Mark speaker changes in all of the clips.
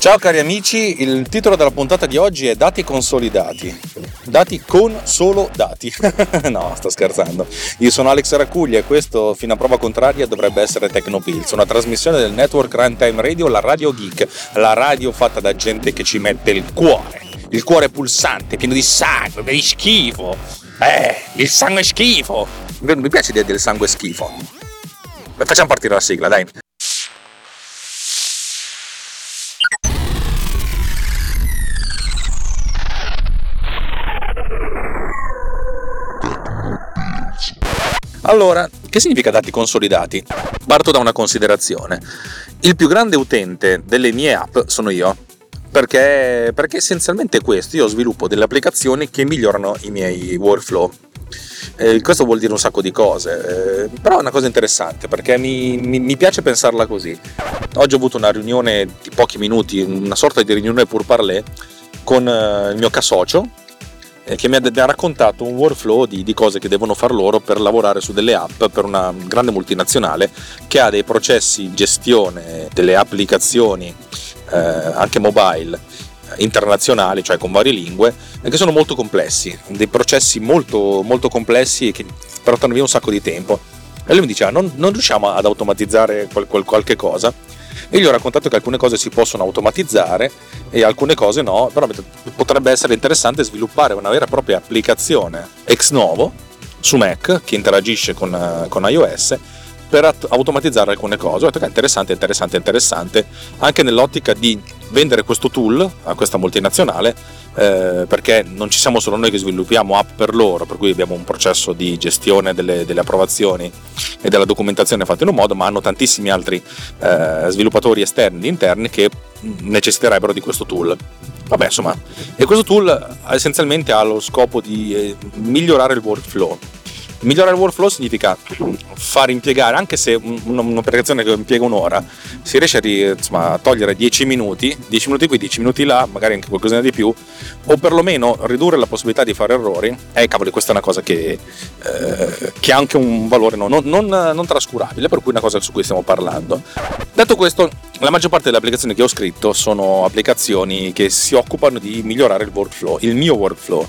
Speaker 1: Ciao cari amici, il titolo della puntata di oggi è Dati consolidati. Dati con solo dati. no, sto scherzando. Io sono Alex Racuglia e questo, fino a prova contraria, dovrebbe essere Tecnopills, una trasmissione del network Runtime Radio, la Radio Geek, la radio fatta da gente che ci mette il cuore. Il cuore pulsante, pieno di sangue, di schifo. Eh, il sangue è schifo. Mi piace dire del sangue schifo. Facciamo partire la sigla, dai. Allora, che significa dati consolidati? Parto da una considerazione. Il più grande utente delle mie app sono io. Perché, perché essenzialmente questo, io sviluppo delle applicazioni che migliorano i miei workflow. Eh, questo vuol dire un sacco di cose, eh, però è una cosa interessante perché mi, mi, mi, piace pensarla così. Oggi ho avuto una riunione di pochi minuti, una sorta di riunione pur parler con eh, il mio casocio che mi ha, raccontato un workflow di, di, cose che devono fare loro per lavorare su delle app per una grande multinazionale che ha dei processi di gestione delle applicazioni eh, anche mobile internazionali, cioè con varie lingue, che sono molto complessi, dei processi molto, molto complessi che portano via un sacco di tempo. E lui mi diceva: non, non riusciamo ad automatizzare qual, qual, qualche cosa e gli ho raccontato che alcune cose si possono automatizzare e alcune cose no, però potrebbe essere interessante sviluppare una vera e propria applicazione ex novo su Mac che interagisce con, con iOS per automatizzare alcune cose. Ho detto che è interessante, interessante, interessante, anche nell'ottica di vendere questo tool a questa multinazionale eh, perché non ci siamo solo noi che sviluppiamo app per loro, per cui abbiamo un processo di gestione delle, delle approvazioni e della documentazione fatto in un modo, ma hanno tantissimi altri eh, sviluppatori esterni e interni che necessiterebbero di questo tool. Vabbè, insomma, e questo tool essenzialmente ha lo scopo di eh, migliorare il workflow Migliorare il workflow significa far impiegare, anche se un'operazione che impiega un'ora, si riesce a, insomma, a togliere 10 minuti, 10 minuti qui, 10 minuti là, magari anche qualcosina di più, o perlomeno ridurre la possibilità di fare errori. Eh, cavoli, questa è una cosa che, eh, che ha anche un valore non, non, non trascurabile, per cui è una cosa su cui stiamo parlando. Detto questo, la maggior parte delle applicazioni che ho scritto sono applicazioni che si occupano di migliorare il workflow, il mio workflow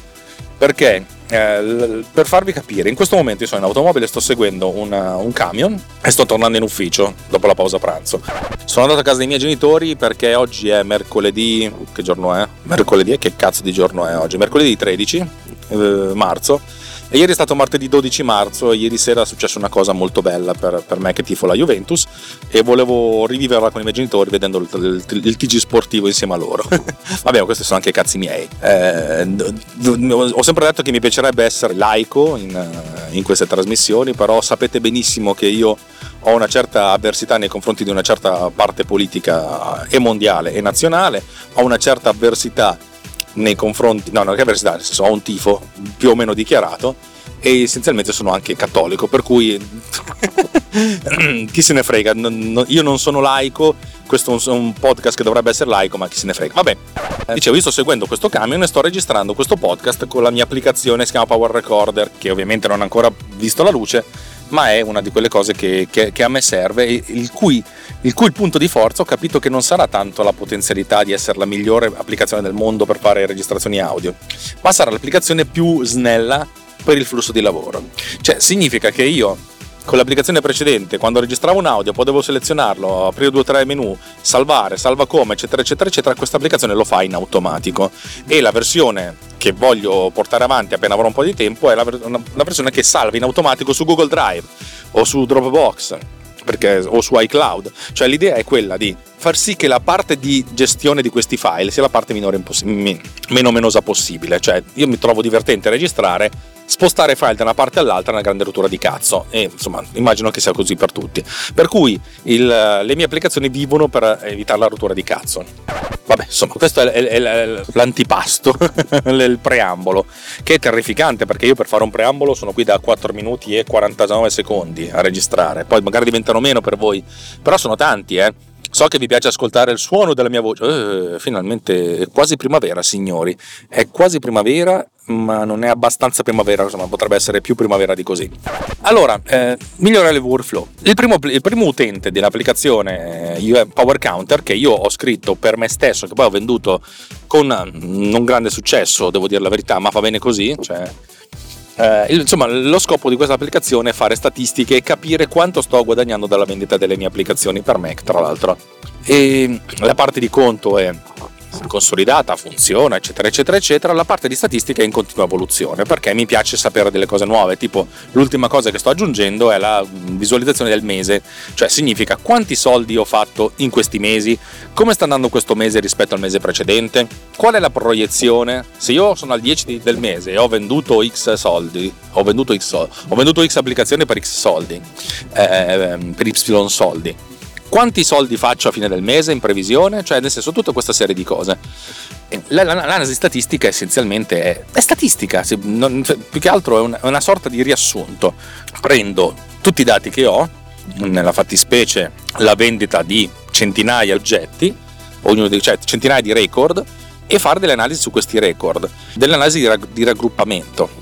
Speaker 1: perché eh, per farvi capire, in questo momento io sono in automobile, sto seguendo una, un camion e sto tornando in ufficio dopo la pausa pranzo. Sono andato a casa dei miei genitori perché oggi è mercoledì, che giorno è? Mercoledì, che cazzo di giorno è oggi? Mercoledì 13 eh, marzo e ieri è stato martedì 12 marzo e ieri sera è successa una cosa molto bella per, per me che tifo la Juventus e volevo riviverla con i miei genitori vedendo il, il, il TG sportivo insieme a loro. Vabbè, questi sono anche cazzi miei. Eh, ho sempre detto che mi piacerebbe essere laico in, in queste trasmissioni, però sapete benissimo che io ho una certa avversità nei confronti di una certa parte politica e mondiale e nazionale, ho una certa avversità nei confronti, no, non che avversità, nel senso ho un tifo più o meno dichiarato e essenzialmente sono anche cattolico, per cui chi se ne frega, io non sono laico, questo è un podcast che dovrebbe essere laico, ma chi se ne frega. Vabbè, dicevo, io sto seguendo questo camion e sto registrando questo podcast con la mia applicazione, si chiama Power Recorder, che ovviamente non ha ancora visto la luce, ma è una di quelle cose che, che, che a me serve il cui, il cui punto di forza ho capito che non sarà tanto la potenzialità di essere la migliore applicazione del mondo per fare registrazioni audio, ma sarà l'applicazione più snella per il flusso di lavoro. Cioè significa che io con l'applicazione precedente, quando registravo un audio, potevo selezionarlo, aprire due o tre menu, salvare, salva come, eccetera, eccetera, eccetera. Questa applicazione lo fa in automatico. E la versione che voglio portare avanti appena avrò un po' di tempo è la, la versione che salva in automatico su Google Drive o su Dropbox perché, o su iCloud. Cioè l'idea è quella di far sì che la parte di gestione di questi file sia la parte minore imposs- meno menosa possibile. Cioè io mi trovo divertente a registrare spostare file da una parte all'altra è una grande rottura di cazzo e insomma immagino che sia così per tutti. Per cui il, le mie applicazioni vivono per evitare la rottura di cazzo. Vabbè, insomma, questo è, è, è l'antipasto, il preambolo, che è terrificante perché io per fare un preambolo sono qui da 4 minuti e 49 secondi a registrare, poi magari diventano meno per voi, però sono tanti, eh. So che vi piace ascoltare il suono della mia voce. Eh, finalmente è quasi primavera, signori. È quasi primavera, ma non è abbastanza primavera, insomma, potrebbe essere più primavera di così. Allora, eh, migliorare il workflow. Il primo, il primo utente dell'applicazione eh, Power Counter, che io ho scritto per me stesso, che poi ho venduto con non grande successo, devo dire la verità, ma va bene così, cioè eh, insomma, lo scopo di questa applicazione è fare statistiche e capire quanto sto guadagnando dalla vendita delle mie applicazioni per Mac, tra l'altro. E la parte di conto è consolidata, funziona, eccetera, eccetera, eccetera, la parte di statistica è in continua evoluzione perché mi piace sapere delle cose nuove. Tipo, l'ultima cosa che sto aggiungendo è la visualizzazione del mese, cioè significa quanti soldi ho fatto in questi mesi, come sta andando questo mese rispetto al mese precedente, qual è la proiezione. Se io sono al 10 del mese e ho venduto X soldi, ho venduto X, soldi, ho venduto X applicazioni per X soldi, eh, per Y soldi quanti soldi faccio a fine del mese in previsione, cioè nel senso tutta questa serie di cose. L'analisi statistica essenzialmente è, è statistica, non, più che altro è una, una sorta di riassunto. Prendo tutti i dati che ho, nella fattispecie la vendita di centinaia di oggetti, ognuno di, cioè centinaia di record, e fare delle analisi su questi record, delle analisi di raggruppamento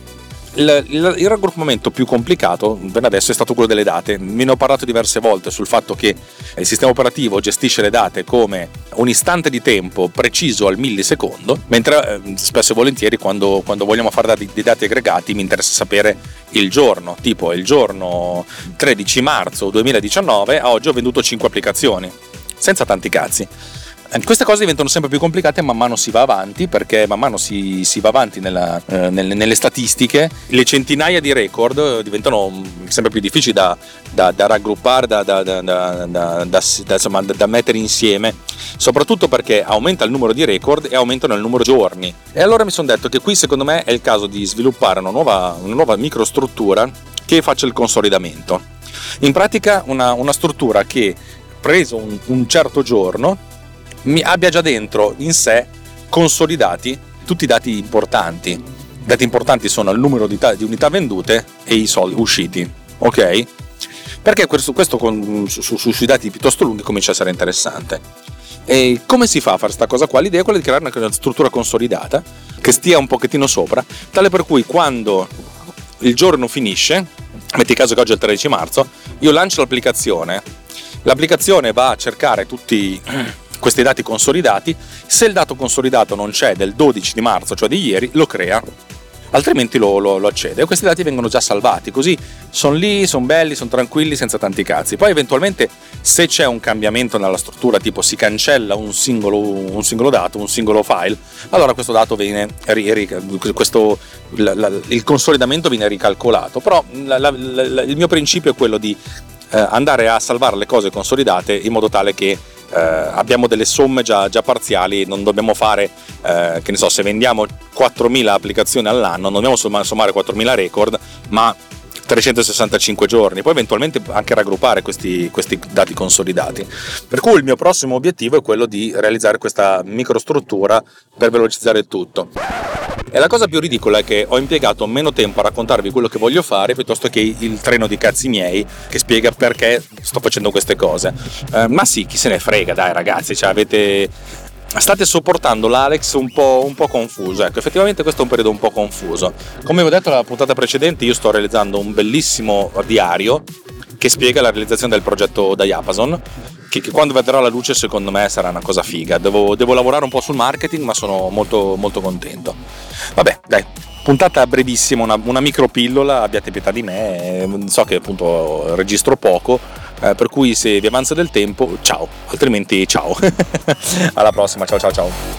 Speaker 1: il, il, il, raggruppamento più complicato per adesso è stato quello delle date. Me ne ho parlato diverse volte sul fatto che il sistema operativo gestisce le date come un istante di tempo preciso al millisecondo, mentre eh, spesso e volentieri quando, quando vogliamo fare dati, dei dati aggregati mi interessa sapere il giorno, tipo il giorno 13 marzo 2019 a oggi ho venduto 5 applicazioni, senza tanti cazzi. Eh, queste cose diventano sempre più complicate man mano si va avanti perché man mano si, si va avanti nella, eh, nelle, nelle, statistiche, le centinaia di record diventano sempre più difficili da, da, da raggruppare, da, insomma, da, mettere insieme, soprattutto perché aumenta il numero di record e aumentano il numero di giorni. E allora mi sono detto che qui secondo me è il caso di sviluppare una nuova, una nuova microstruttura che faccia il consolidamento. In pratica una, una struttura che preso un, un certo giorno abbia già dentro in sé consolidati tutti i dati importanti. I dati importanti sono il numero di, di unità vendute e i soldi usciti, ok? Perché questo, questo con, su, su, sui dati piuttosto lunghi comincia a essere interessante. E come si fa a fare questa cosa qua? L'idea è quella di creare una struttura consolidata che stia un pochettino sopra, tale per cui quando il giorno finisce, metti caso che oggi è il 13 marzo, io lancio l'applicazione, l'applicazione va a cercare tutti questi dati consolidati, se il dato consolidato non c'è del 12 di marzo, cioè di ieri, lo crea, altrimenti lo, lo, lo accede. E questi dati vengono già salvati, così sono lì, sono belli, sono tranquilli, senza tanti cazzi. Poi eventualmente se c'è un cambiamento nella struttura, tipo si cancella un singolo, un singolo dato, un singolo file, allora questo dato viene, questo, la, la, il consolidamento viene ricalcolato. Però la, il mio principio è quello di eh, andare a salvare le cose consolidate in modo tale che eh, abbiamo delle somme già, già, parziali, non dobbiamo fare, eh, che ne so, se vendiamo 4.000 applicazioni all'anno, non dobbiamo sommare 4.000 record, ma 365 giorni, poi eventualmente anche raggruppare questi, questi, dati consolidati. Per cui il mio prossimo obiettivo è quello di realizzare questa microstruttura per velocizzare tutto. E la cosa più ridicola è che ho impiegato meno tempo a raccontarvi quello che voglio fare piuttosto che il treno di cazzi miei che spiega perché sto facendo queste cose. Eh, ma sì, chi se ne frega, dai ragazzi, cioè avete state sopportando l'Alex un po', un po', confuso. Ecco, effettivamente questo è un periodo un po' confuso. Come vi ho detto nella puntata precedente, io sto realizzando un bellissimo diario che spiega la realizzazione del progetto Diapason che, che, quando vedrà la luce secondo me sarà una cosa figa. Devo, devo lavorare un po' sul marketing, ma sono molto, molto contento. Vabbè, dai, puntata brevissima, una, una micro pillola, abbiate pietà di me, so che appunto registro poco, eh, per cui se vi avanza del tempo, ciao, altrimenti ciao. Alla prossima, ciao ciao ciao.